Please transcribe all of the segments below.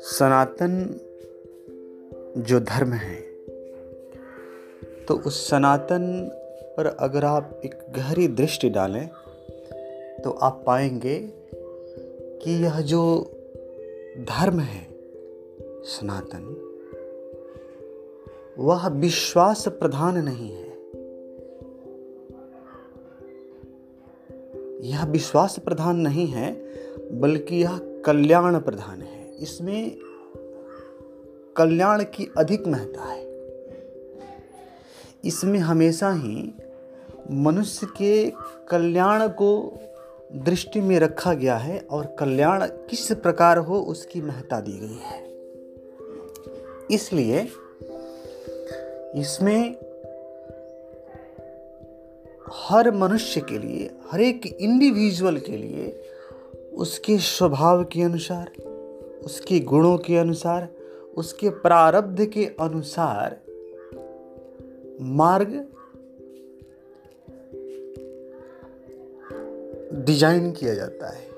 सनातन जो धर्म है तो उस सनातन पर अगर आप एक गहरी दृष्टि डालें तो आप पाएँगे कि यह जो धर्म है, सनातन, वह विश्वास प्रधान नहीं है। यह विश्वास प्रधान नहीं है, बल्कि यह कल्याण प्रधान है। इसमें कल्याण की अधिक महत्ता है। इसमें हमेशा ही मनुष्य के कल्याण को दृष्टि में रखा गया है और कल्याण किस प्रकार हो उसकी महत्ता दी गई है। इसलिए इसमें हर मनुष्य के लिए, हर एक इंडिविजुअल के लिए उसके स्वभाव के अनुसार, उसके गुणों के अनुसार, उसके प्रारब्ध के अनुसार मार्ग डिज़ाइन किया जाता है।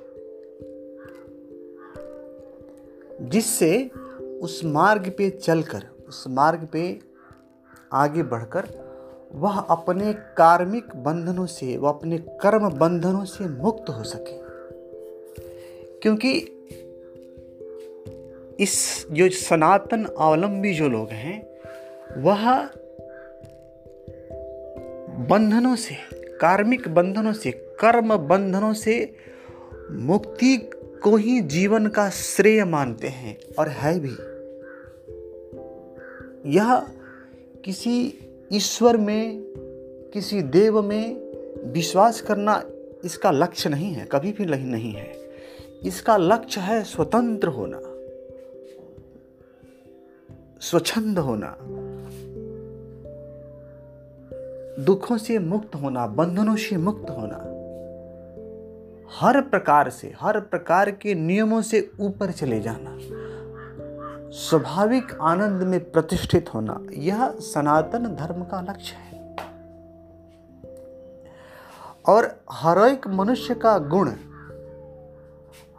जिससे उस मार्ग पे चलकर, उस मार्ग पे आगे बढ़कर वह अपने कार्मिक बंधनों से, वह अपने कर्म बंधनों से मुक्त हो सके। क्योंकि इस जो सनातन अवलंबी जो लोग हैं, वह बंधनों से, कार्मिक बंधनों से, कर्म बंधनों से मुक्ति को ही जीवन का श्रेय मानते हैं, और है भी। यह किसी ईश्वर में, किसी देव में विश्वास करना इसका लक्ष्य नहीं है, कभी भी नहीं है। इसका लक्ष्य है स्वतंत्र होना, स्वच्छंद होना, दुखों से मुक्त होना, बंधनों से मुक्त होना। हर प्रकार से, हर प्रकार के नियमों से ऊपर चले जाना। स्वाभाविक आनंद में प्रतिष्ठित होना, यह सनातन धर्म का लक्ष्य है। और हर एक मनुष्य का गुण,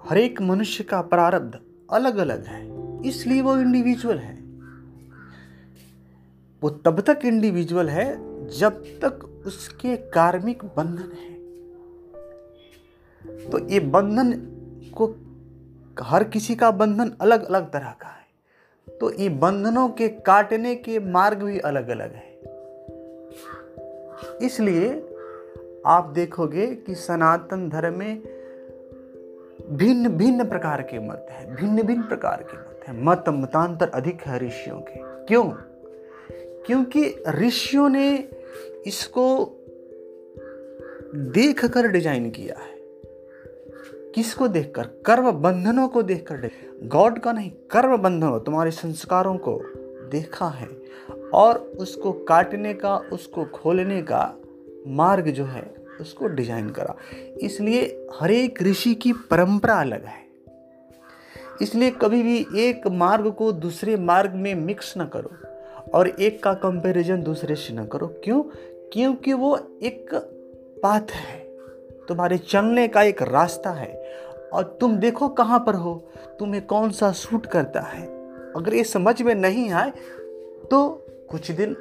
हर एक मनुष्य का प्रारब्ध अलग अलग है, इसलिए वो इंडिविजुअल है। वो तब तक इंडिविजुअल है, जब तक उसके कार्मिक बंधन है। तो ये बंधन को, हर किसी का बंधन अलग अलग तरह का है। तो ये बंधनों के काटने के मार्ग भी अलग अलग है। इसलिए आप देखोगे कि सनातन धर्म में भिन्न भिन्न प्रकार के मत है भिन्न भिन्न प्रकार के मत है। मत मतांतर अधिक है ऋषियों के। क्यों? क्योंकि ऋषियों ने इसको देख कर डिज़ाइन किया है। किसको देखकर? कर्म बंधनों को देखकर गॉड का नहीं कर्म बंधनों तुम्हारे संस्कारों को देखा है। और उसको काटने का, उसको खोलने का मार्ग जो है, उसको डिज़ाइन करा। इसलिए हर एक ऋषि की परंपरा अलग है। इसलिए कभी भी एक मार्ग को दूसरे मार्ग में मिक्स ना करो और एक का कंपैरिजन दूसरे से न करो। क्यों? क्योंकि वो एक पाथ है। तुम्हारे चलने का एक रास्ता है। और तुम देखो कहाँ पर हो। तुम्हें कौन सा सूट करता है। अगर ये समझ में नहीं आए तो कुछ दिन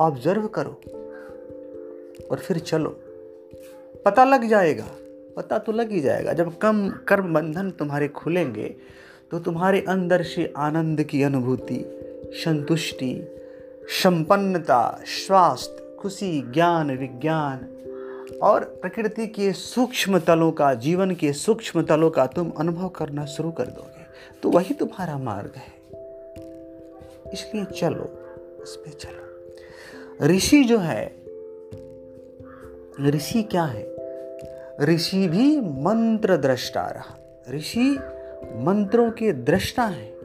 ऑब्ज़र्व करो और फिर चलो। पता लग जाएगा। पता तो लग ही जाएगा। जब कम कर्म बंधन तुम्हारे खुलेंगे तो तुम्हारे अंदर से आनंद की अनुभूति, संतुष्टि, संपन्नता, स्वास्थ्य, खुशी, ज्ञान, विज्ञान और प्रकृति के सूक्ष्म तलों का, जीवन के सूक्ष्म तलों का तुम अनुभव करना शुरू कर दोगे। तो वही तुम्हारा मार्ग है। इसलिए चलो, उस पर चलो। ऋषि जो है, ऋषि क्या है? ऋषि भी मंत्र दृष्टा रहा। ऋषि मंत्रों के दृष्टा हैं।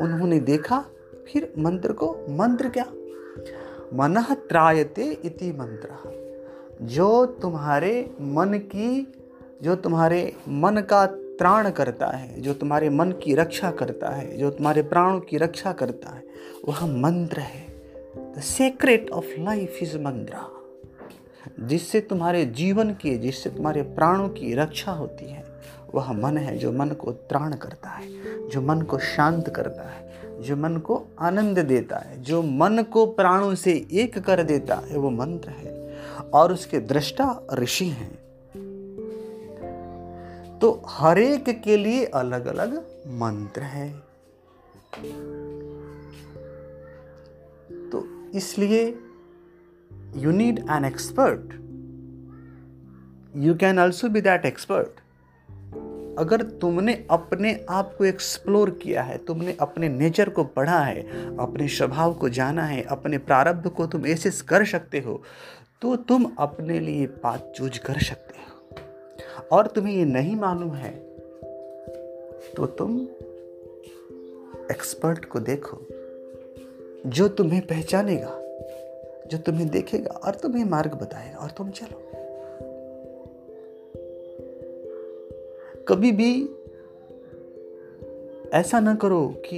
उन्होंने देखा, फिर मंत्र को, मंत्र क्या? मन त्रायते इति मंत्र। जो तुम्हारे मन की, जो तुम्हारे मन का त्राण करता है, जो तुम्हारे मन की रक्षा करता है, जो तुम्हारे प्राणों की रक्षा करता है, वह मंत्र है। The secret of life is mantra जिससे तुम्हारे जीवन की, जिससे तुम्हारे प्राणों की रक्षा होती है, वह मन है जो मन को त्राण करता है, जो मन को शांत करता है, जो मन को आनंद देता है, जो मन को प्राणों से एक कर देता है, वो मंत्र है। और उसके दृष्टा ऋषि हैं। तो हर एक के लिए अलग अलग मंत्र है। तो इसलिए you need an expert you can also be that expert अगर तुमने अपने आप को एक्सप्लोर किया है, तुमने अपने नेचर को पढ़ा है, अपने स्वभाव को जाना है, अपने प्रारब्ध को तुम ऐसे कर सकते हो तो तुम अपने लिए पाथ चूज़ कर सकते हो। और तुम्हें ये नहीं मालूम है तो तुम एक्सपर्ट को देखो, जो तुम्हें पहचानेगा, जो तुम्हें देखेगा और तुम्हें मार्ग बताएगा और तुम चलो। कभी भी ऐसा ना करो कि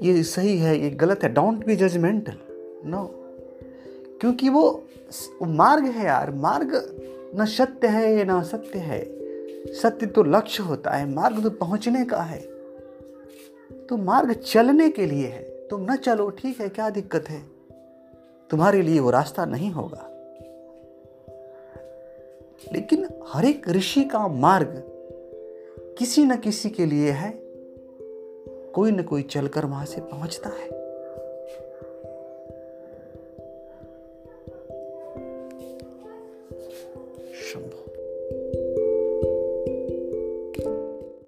ये सही है, ये गलत है। डोंट बी जजमेंटल नो क्योंकि वो मार्ग है यार। मार्ग न सत्य है ना असत्य है। सत्य तो लक्ष्य होता है, मार्ग तो पहुँचने का है। तो मार्ग चलने के लिए है। तुम न चलो, ठीक है, क्या दिक्कत है? तुम्हारे लिए वो रास्ता नहीं होगा। लेकिन हर एक ऋषि का मार्ग किसी न किसी के लिए है। कोई न कोई चलकर वहाँ से पहुँचता है।